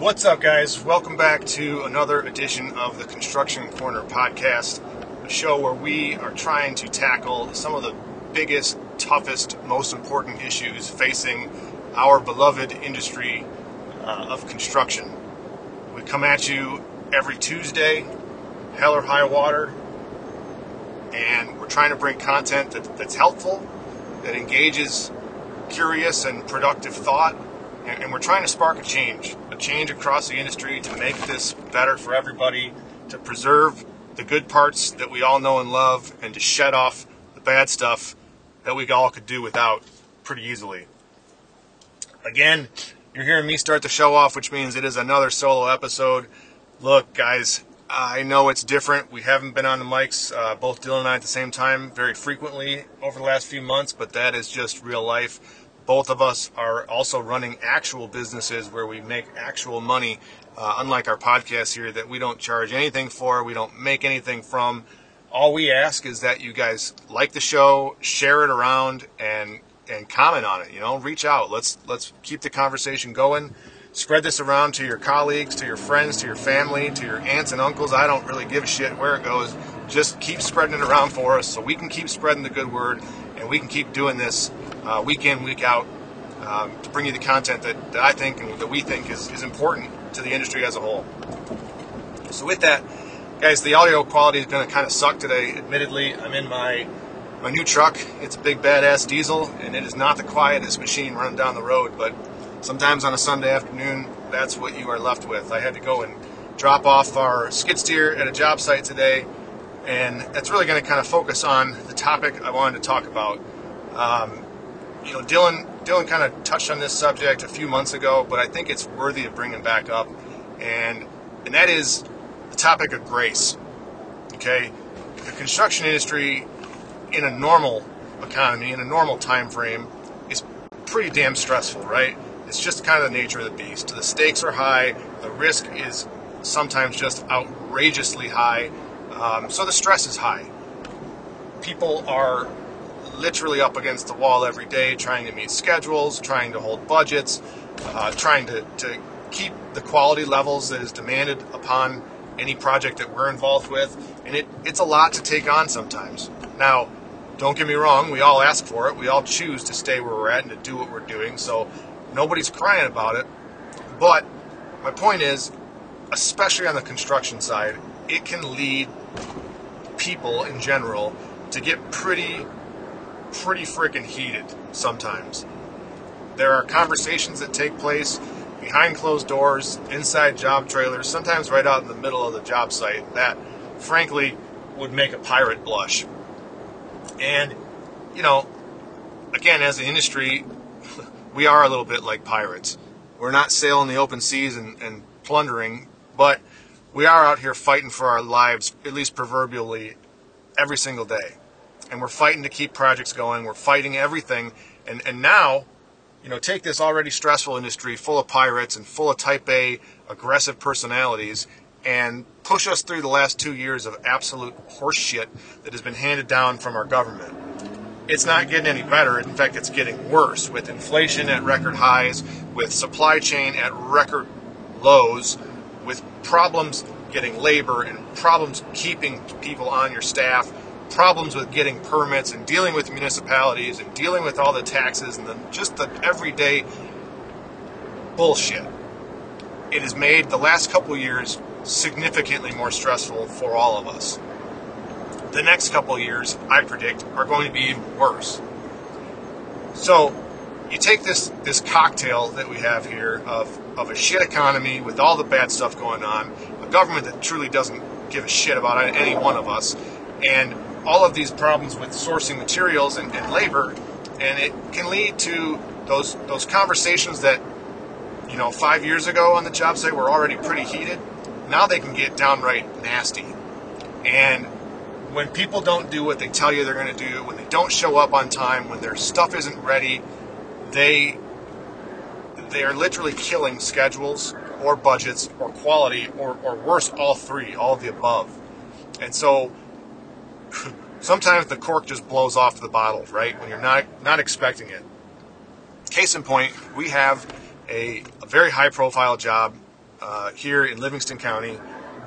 What's up, guys? Welcome back to another edition of the Construction Corner podcast, a show where we are trying to tackle some of the biggest, toughest, most important issues facing our beloved industry uh, of construction. We come at you every Tuesday, hell or high water, and we're trying to bring content that, that's helpful, that engages curious and productive thought, and, and we're trying to spark a change, a change across the industry to make this better for everybody, to preserve the good parts that we all know and love, and to shed off the bad stuff that we all could do without pretty easily. Again, you're hearing me start the show off, which means it is another solo episode. Look, guys, I know it's different. We haven't been on the mics, uh, both Dillon and I, at the same time very frequently over the last few months, but that is just real life. Both of us are also running actual businesses where we make actual money, uh, unlike our podcast here that we don't charge anything for, we don't make anything from. All we ask is that you guys like the show, share it around, and and comment on it. You know, reach out. Let's let's keep the conversation going spread this around to your colleagues, to your friends, to your family, to your aunts and uncles. I don't really give a shit where it goes. Just keep spreading it around for us so we can keep spreading the good word and we can keep doing this uh, week in, week out um, to bring you the content that, that I think and that we think is, is important to the industry as a whole. So, with that, guys, the audio quality is going to kind of suck today. Admittedly, I'm in my my new truck. It's a big badass diesel, and it is not the quietest machine running down the road, but sometimes on a Sunday afternoon, that's what you are left with. I had to go and drop off our skid steer at a job site today, and that's really going to kind of focus on the topic I wanted to talk about. Um, you know, Dillon Dillon kind of touched on this subject a few months ago, but I think it's worthy of bringing back up, and and that is the topic of grace. Okay, the construction industry in a normal economy in a normal time frame is pretty damn stressful, right? It's just kind of the nature of the beast. The stakes are high, the risk is sometimes just outrageously high, um, so the stress is high. People are literally up against the wall every day trying to meet schedules, trying to hold budgets, uh, trying to, to keep the quality levels that is demanded upon any project that we're involved with. And it, it's a lot to take on sometimes. Now, don't get me wrong, we all ask for it. We all choose to stay where we're at and to do what we're doing. So Nobody's crying about it. But my point is, especially on the construction side, it can lead people in general to get pretty, pretty freaking heated sometimes. There are conversations that take place behind closed doors, inside job trailers, sometimes right out in the middle of the job site that, frankly, would make a pirate blush. And, you know, again, as an industry, we are a little bit like pirates. We're not sailing the open seas and, and plundering, but we are out here fighting for our lives, at least proverbially, every single day. And we're fighting to keep projects going. We're fighting everything. And, and now, you know, take this already stressful industry full of pirates and full of type A aggressive personalities and push us through the last two years of absolute horseshit that has been handed down from our government it's not getting any better. In fact, it's getting worse with inflation at record highs, with supply chain at record lows, with problems getting labor and problems keeping people on your staff, problems with getting permits and dealing with municipalities and dealing with all the taxes and the, just the everyday bullshit. It has made the last couple years significantly more stressful for all of us the next couple years, I predict, are going to be even worse. So you take this this cocktail that we have here of, of a shit economy with all the bad stuff going on, a government that truly doesn't give a shit about any one of us, and all of these problems with sourcing materials and, and labor, and it can lead to those those conversations that you know five years ago on the job site were already pretty heated. Now they can get downright nasty, and when people don't do what they tell you they're going to do, when they don't show up on time, when their stuff isn't ready, they they are literally killing schedules or budgets or quality or, or worse, all three, all of the above. And so sometimes the cork just blows off the bottle, right? When you're not not expecting it. Case in point, we have a, a very high profile job uh, here in Livingston County.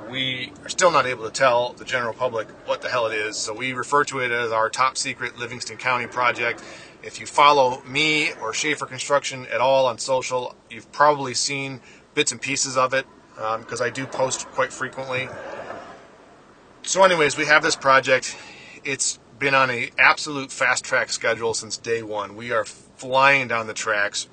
We are still not able to tell the general public what the hell it is, so we refer to it as our top secret Livingston County project. If you follow me or Schafer Construction at all on social, you've probably seen bits and pieces of it because um, I do post quite frequently. So, anyways, we have this project. It's been on a absolute fast track schedule since day one. We are flying down the tracks.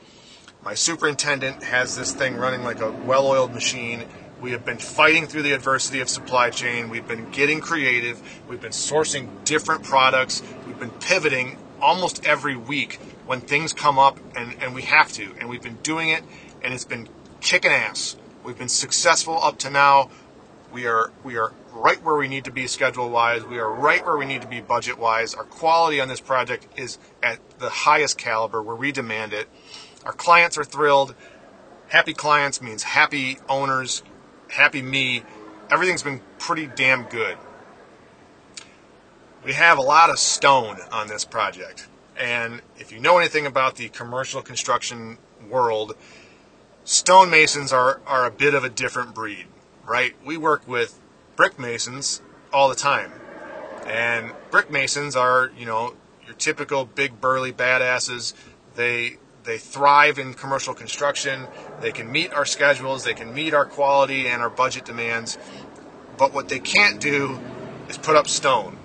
My superintendent has this thing running like a well-oiled machine. We have been fighting through the adversity of supply chain. We've been getting creative. We've been sourcing different products. We've been pivoting almost every week when things come up and, and we have to. And we've been doing it and it's been kicking ass. We've been successful up to now. We are we are right where we need to be schedule wise. We are right where we need to be budget wise. Our quality on this project is at the highest caliber where we demand it. Our clients are thrilled. Happy clients means happy owners, happy me. Everything's been pretty damn good. We have a lot of stone on this project. And if you know anything about the commercial construction world, stonemasons are, are a bit of a different breed, right? We work with brick masons all the time. And brick masons are, you know, your typical big burly badasses. They they thrive in commercial construction. They can meet our schedules, they can meet our quality and our budget demands. But what they can't do is put up stone.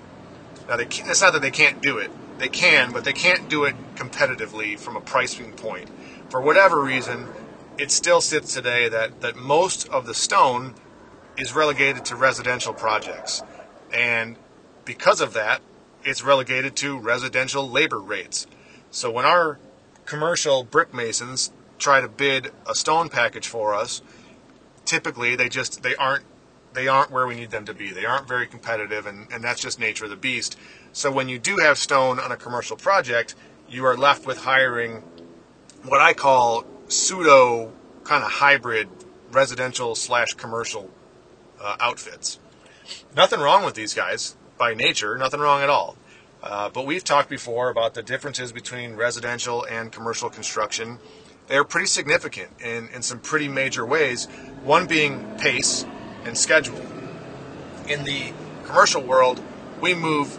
Now, they it's not that they can't do it. They can, but they can't do it competitively from a pricing point. For whatever reason, it still sits today that, that most of the stone is relegated to residential projects. And because of that, it's relegated to residential labor rates. So when our commercial brick masons try to bid a stone package for us, typically they just they aren't they aren't where we need them to be. They aren't very competitive and, and that's just nature of the beast. So when you do have stone on a commercial project, you are left with hiring what I call pseudo kind of hybrid residential slash commercial uh, outfits. Nothing wrong with these guys by nature, nothing wrong at all. Uh, but we've talked before about the differences between residential and commercial construction. They're pretty significant in, in some pretty major ways, one being pace and schedule. In the commercial world, we move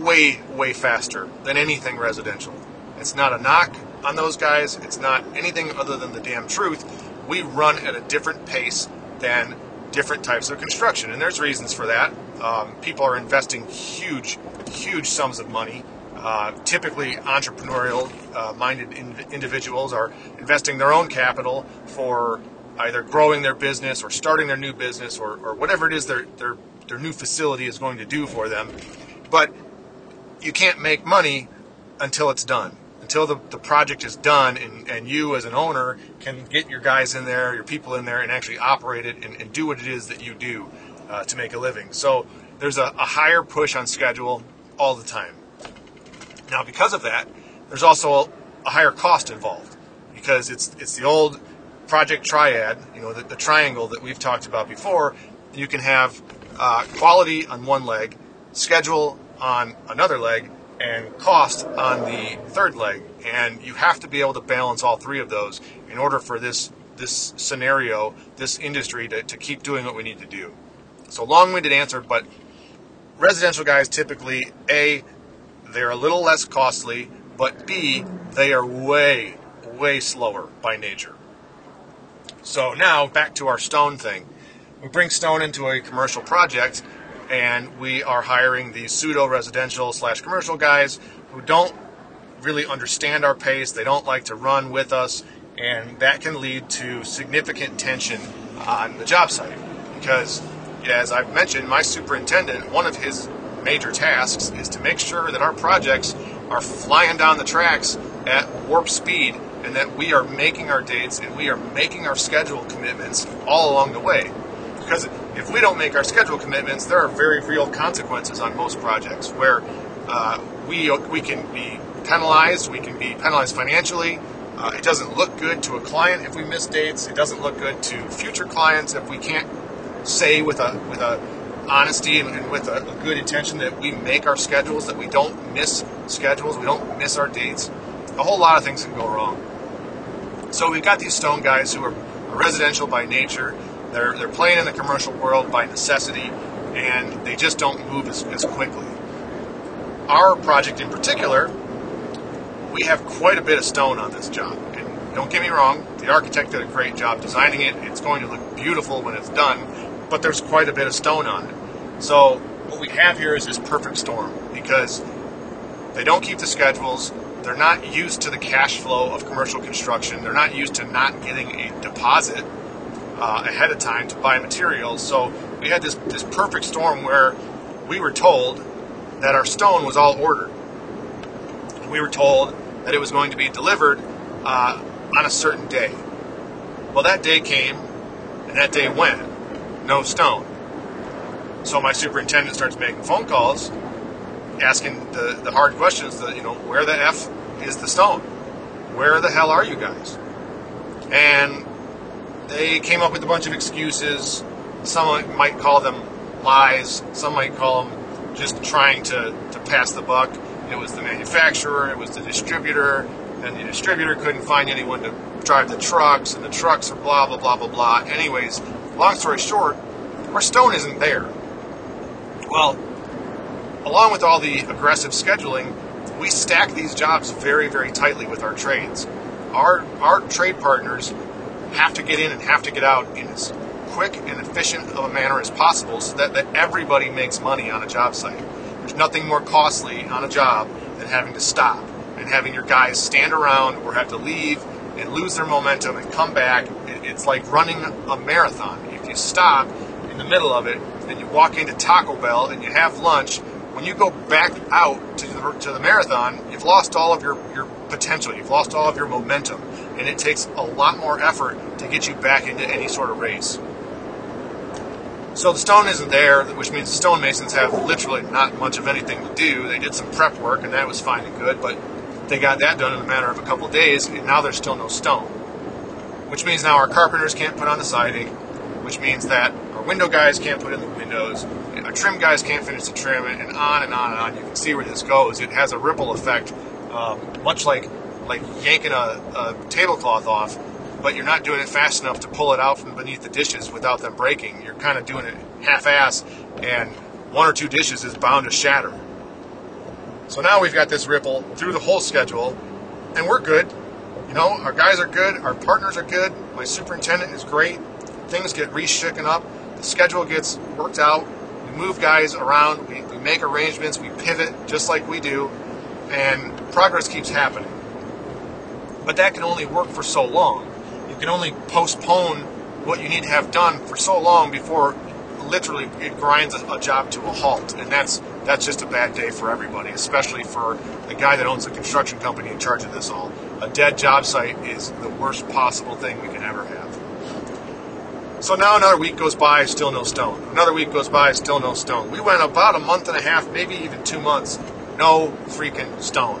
way, way faster than anything residential. It's not a knock on those guys, it's not anything other than the damn truth. We run at a different pace than different types of construction, and there's reasons for that. Um, people are investing huge, huge sums of money. Uh, typically, entrepreneurial uh, minded in- individuals are investing their own capital for either growing their business or starting their new business or, or whatever it is their, their, their new facility is going to do for them. But you can't make money until it's done until the, the project is done and, and you as an owner can get your guys in there, your people in there, and actually operate it and, and do what it is that you do uh, to make a living. So there's a, a higher push on schedule all the time. Now, because of that, there's also a higher cost involved because it's it's the old project triad, you know, the, the triangle that we've talked about before. You can have uh, quality on one leg, schedule on another leg, and cost on the third leg. And you have to be able to balance all three of those in order for this this scenario, this industry to, to keep doing what we need to do. So long-winded answer, but residential guys typically A, they're a little less costly, but B, they are way, way slower by nature. So now back to our stone thing. We bring stone into a commercial project and we are hiring these pseudo residential slash commercial guys who don't really understand our pace. They don't like to run with us, and that can lead to significant tension on the job site. Because, as I've mentioned, my superintendent, one of his major tasks is to make sure that our projects are flying down the tracks at warp speed and that we are making our dates and we are making our schedule commitments all along the way. Because if we don't make our schedule commitments, there are very real consequences on most projects where uh, we we can be penalized. We can be penalized financially. Uh, it doesn't look good to a client if we miss dates. It doesn't look good to future clients if we can't say with a with a honesty and, and with a, a, good intention that we make our schedules, that we don't miss schedules, we don't miss our dates. A whole lot of things can go wrong. So we've got these stone guys who are, are residential by nature. They're, they're playing in the commercial world by necessity, and they just don't move as, as quickly. Our project in particular, we have quite a bit of stone on this job. And don't get me wrong, the architect did a great job designing it. It's going to look beautiful when it's done, but there's quite a bit of stone on it. So what we have here is this perfect storm because they don't keep the schedules. They're not used to the cash flow of commercial construction. They're not used to not getting a deposit uh, ahead of time to buy materials. So we had this, this perfect storm where we were told that our stone was all ordered. We were told that it was going to be delivered uh, on a certain day. Well, that day came, and that day went. No stone. So my superintendent starts making phone calls, asking the, the hard questions. The, you know, where the f is the stone? Where the hell are you guys? And they came up with a bunch of excuses. Some might call them lies. Some might call them just trying to, to pass the buck. It was the manufacturer. It was the distributor and the distributor couldn't find anyone to drive the trucks, and the trucks are blah, blah, blah, blah, blah. Anyways, long story short, our stone isn't there. Well, along with all the aggressive scheduling, we stack these jobs very, very tightly with our trades. Our, our trade partners have to get in and have to get out in as quick and efficient of a manner as possible so that, that everybody makes money on a job site. There's nothing more costly on a job than having to stop and having your guys stand around or have to leave and lose their momentum and come back. It's like running a marathon. If you stop in the middle of it and you walk into Taco Bell and you have lunch, when you go back out to the, to the marathon, you've lost all of your, your potential. You've lost all of your momentum. And it takes a lot more effort to get you back into any sort of race. So the stone isn't there, which means the stonemasons have literally not much of anything to do. They did some prep work, and that was fine and good, but they got that done in a matter of a couple of days, and now there's still no stone. Which means now our carpenters can't put on the siding, which means that our window guys can't put in the windows, our trim guys can't finish the trim, and on and on and on. You can see where this goes. It has a ripple effect, um, much like like yanking a, a tablecloth off, but you're not doing it fast enough to pull it out from beneath the dishes without them breaking. You're kind of doing it half-ass, and one or two dishes is bound to shatter. So now we've got this ripple through the whole schedule, and we're good. You know, our guys are good, our partners are good, my superintendent is great. Things get reshaken up, the schedule gets worked out. We move guys around, we, we make arrangements, we pivot just like we do, and progress keeps happening. But that can only work for so long. You can only postpone what you need to have done for so long before literally it grinds a, job to a halt, and that's that's just a bad day for everybody, especially for the guy that owns the construction company in charge of this all. A dead job site is the worst possible thing we can ever have. So now another week goes by, still no stone. Another week goes by, still no stone. We went about a month and a half, maybe even two months, no freaking stone.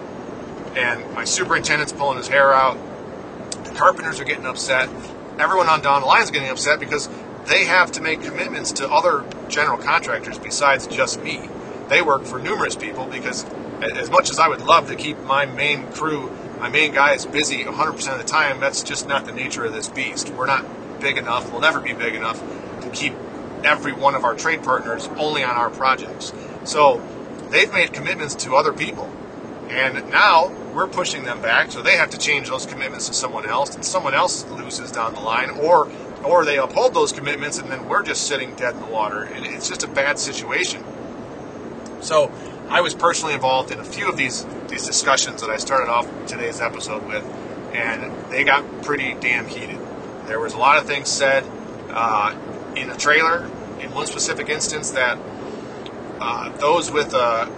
And my superintendent's pulling his hair out. The carpenters are getting upset. Everyone on the line is getting upset because they have to make commitments to other general contractors besides just me. They work for numerous people because, as much as I would love to keep my main crew, my main guys busy 100% of the time, that's just not the nature of this beast. We're not big enough, we'll never be big enough to keep every one of our trade partners only on our projects. So they've made commitments to other people. And now we're pushing them back, so they have to change those commitments to someone else, and someone else loses down the line, or or they uphold those commitments, and then we're just sitting dead in the water. And it's just a bad situation. So I was personally involved in a few of these these discussions that I started off today's episode with, and they got pretty damn heated. There was a lot of things said uh, in a trailer, in one specific instance, that uh, those with uh,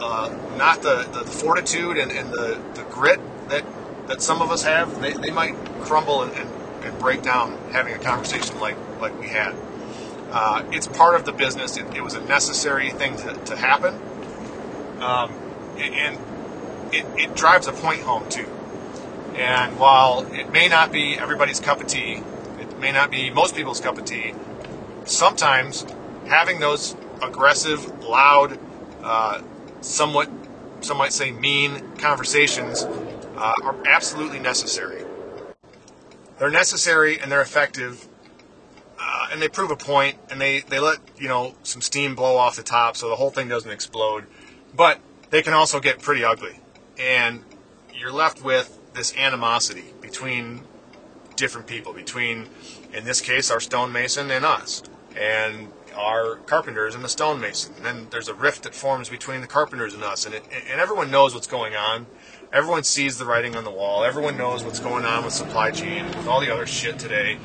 uh not the, the fortitude and, and, the, the grit that that some of us have, they, they might crumble and, and, and break down having a conversation like like we had. Uh, it's part of the business. It, it, was a necessary thing to, to happen. Um, and it, it drives a point home, too. And while it may not be everybody's cup of tea, it may not be most people's cup of tea, sometimes having those aggressive, loud, uh, somewhat, some might say mean conversations uh, are absolutely necessary. they're necessary and they're effective, uh, and they prove a point, and they they let you know some steam blow off the top, so the whole thing doesn't explode. But they can also get pretty ugly, and you're left with this animosity between different people, between in this case our stonemason and us, and our carpenters and the stonemason. And then there's a rift that forms between the carpenters and us, and it, and everyone knows what's going on. Everyone sees the writing on the wall. Everyone knows what's going on with supply chain and with all the other shit today.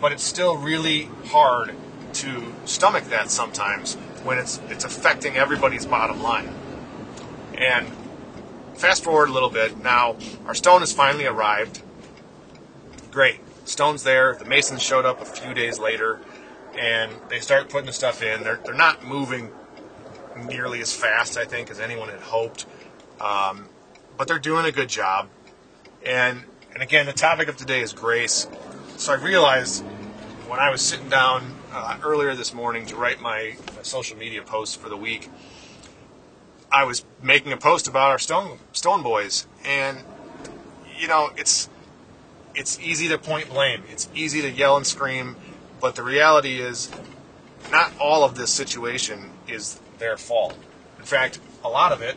But it's still really hard to stomach that sometimes when it's it's affecting everybody's bottom line. And fast forward a little bit. Now our stone has finally arrived. Great, stone's there. The masons showed up a few days later and they start putting the stuff in. They're, they're not moving nearly as fast, I think, as anyone had hoped, um, but they're doing a good job. And and again, the topic of today is grace. So I realized when I was sitting down uh, earlier this morning to write my, my social media posts for the week, I was making a post about our stone stone boys, and you know it's it's easy to point blame. It's easy to yell and scream but the reality is, not all of this situation is their fault. In fact, a lot of it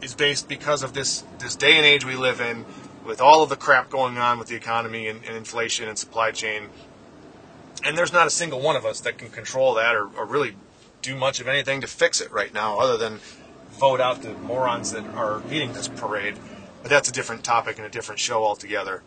is based because of this this day and age we live in, with all of the crap going on with the economy and, and inflation and supply chain. And there's not a single one of us that can control that or, or really do much of anything to fix it right now, other than vote out the morons that are leading this parade. But that's a different topic and a different show altogether.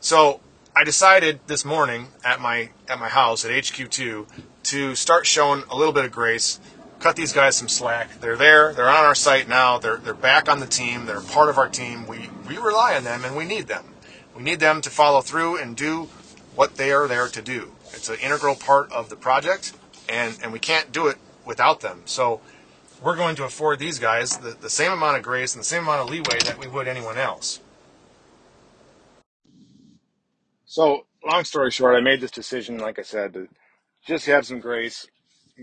So I decided this morning at my at my house at HQ2 to start showing a little bit of grace, cut these guys some slack. They're there, they're on our site now, they're they're back on the team, they're part of our team. We we rely on them and we need them. We need them to follow through and do what they are there to do. It's an integral part of the project and, and we can't do it without them. So we're going to afford these guys the, the same amount of grace and the same amount of leeway that we would anyone else. So, long story short, I made this decision, like I said, to just have some grace,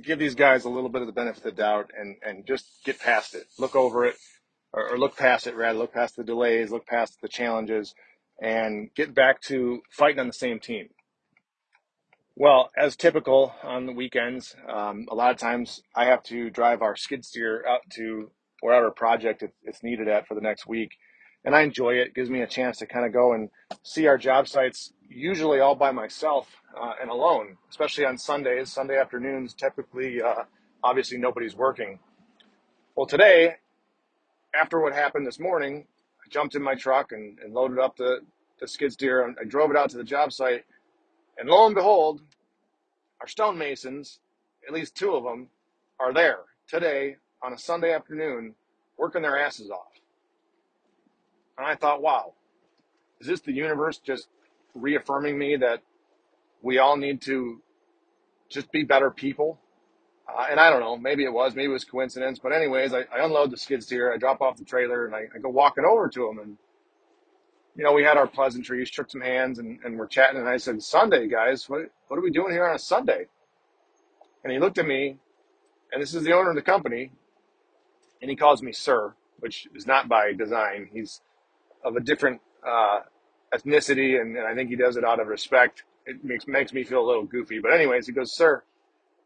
give these guys a little bit of the benefit of the doubt, and and just get past it, look over it, or, or look past it rather, look past the delays, look past the challenges, and get back to fighting on the same team. Well, as typical on the weekends, um, a lot of times I have to drive our skid steer out to wherever project it's needed at for the next week and I enjoy it. it. Gives me a chance to kind of go and see our job sites, usually all by myself uh, and alone, especially on Sundays. Sunday afternoons, typically, uh, obviously nobody's working. Well, today, after what happened this morning, I jumped in my truck and, and loaded up the, the skid steer and I drove it out to the job site. And lo and behold, our stonemasons, at least two of them, are there today on a Sunday afternoon working their asses off. And I thought, wow, is this the universe just reaffirming me that we all need to just be better people? Uh, and I don't know, maybe it was, maybe it was coincidence. But anyways, I, I unload the skid steer, I drop off the trailer, and I, I go walking over to him. And, you know, we had our pleasantries, shook some hands, and, and we're chatting. And I said, Sunday, guys, what, what are we doing here on a Sunday? And he looked at me, and this is the owner of the company, and he calls me sir, which is not by design. He's of a different uh, ethnicity, and, and, I think he does it out of respect. It makes makes me feel a little goofy, but anyways, he goes, "Sir,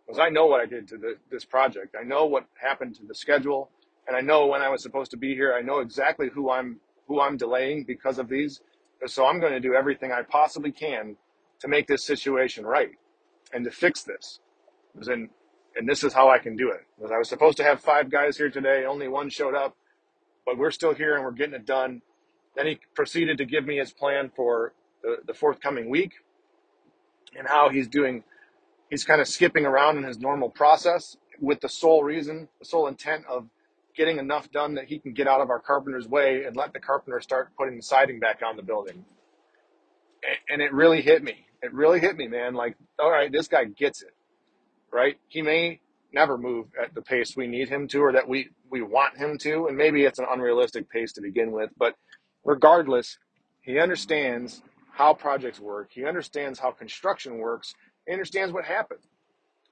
because I know what I did to the, this project. I know what happened to the schedule, and I know when I was supposed to be here. I know exactly who I'm who I'm delaying because of these. So I'm going to do everything I possibly can to make this situation right and to fix this. And and this is how I can do it. I was supposed to have five guys here today, only one showed up, but we're still here and we're getting it done. Then he proceeded to give me his plan for the, the forthcoming week and how he's doing, he's kind of skipping around in his normal process with the sole reason, the sole intent of getting enough done that he can get out of our carpenter's way and let the carpenter start putting the siding back on the building. And, and it really hit me. It really hit me, man. Like, all right, this guy gets it, right? He may never move at the pace we need him to or that we, we want him to. And maybe it's an unrealistic pace to begin with, but regardless, he understands how projects work. He understands how construction works. He understands what happened.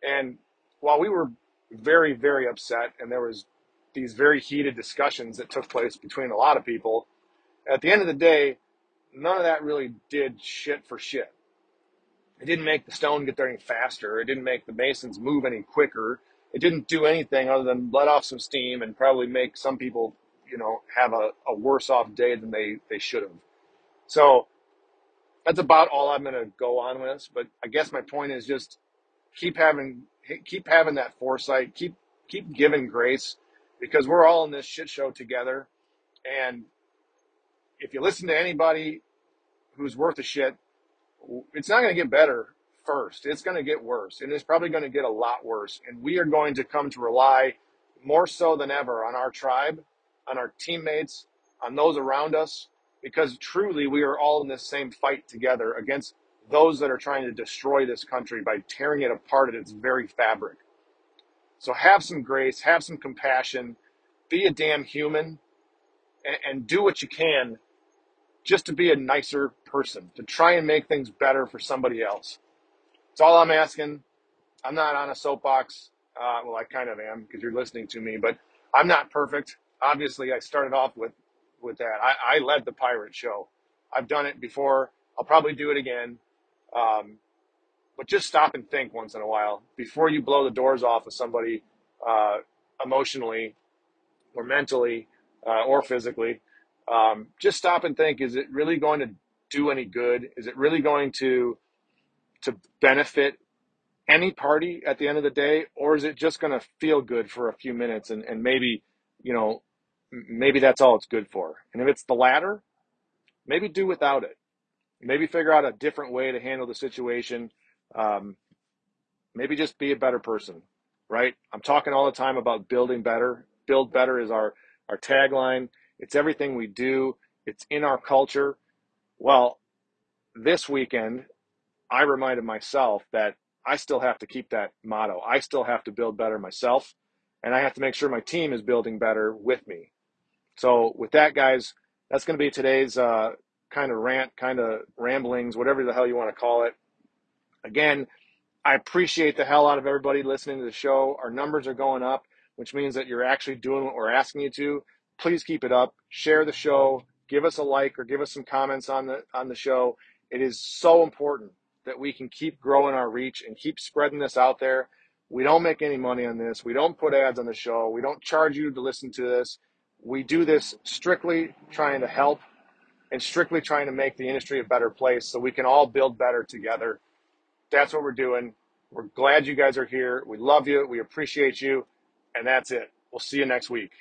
And while we were very, very upset and there was these very heated discussions that took place between a lot of people, at the end of the day, none of that really did shit for shit. It didn't make the stone get there any faster. It didn't make the masons move any quicker. It didn't do anything other than let off some steam and probably make some people, you know, have a, a worse off day than they, they should have. So that's about all I'm going to go on with. But I guess my point is just keep having, keep having that foresight, keep, keep giving grace because we're all in this shit show together. And if you listen to anybody who's worth a shit, it's not going to get better first. It's going to get worse, and it's probably going to get a lot worse. And we are going to come to rely more so than ever on our tribe, on our teammates, on those around us, because truly we are all in this same fight together against those that are trying to destroy this country by tearing it apart at its very fabric. So have some grace, have some compassion, be a damn human, and, and do what you can just to be a nicer person, to try and make things better for somebody else. That's all I'm asking. I'm not on a soapbox. Uh, well, I kind of am because you're listening to me, but I'm not perfect. Obviously, I started off with with that. I, I led the pirate show. I've done it before. I'll probably do it again. Um, but just stop and think once in a while before you blow the doors off of somebody uh, emotionally or mentally uh, or physically. Um, just stop and think: Is it really going to do any good? Is it really going to to benefit any party at the end of the day, or is it just going to feel good for a few minutes and, and maybe, you know, maybe that's all it's good for? And if it's the latter, maybe do without it. Maybe figure out a different way to handle the situation. Um, maybe just be a better person, right? I'm talking all the time about building better. Build better is our, our tagline. It's everything we do. It's in our culture. Well, this weekend, I reminded myself that I still have to keep that motto. I still have to build better myself, and I have to make sure my team is building better with me. So, with that, guys, that's going to be today's uh, kind of rant, kind of ramblings, whatever the hell you want to call it. Again, I appreciate the hell out of everybody listening to the show. Our numbers are going up, which means that you're actually doing what we're asking you to. Please keep it up. Share the show. Give us a like or give us some comments on the on the show. It is so important that we can keep growing our reach and keep spreading this out there. We don't make any money on this. We don't put ads on the show. We don't charge you to listen to this. We do this strictly trying to help and strictly trying to make the industry a better place so we can all build better together. That's what we're doing. We're glad you guys are here. We love you. We appreciate you. And that's it. We'll see you next week.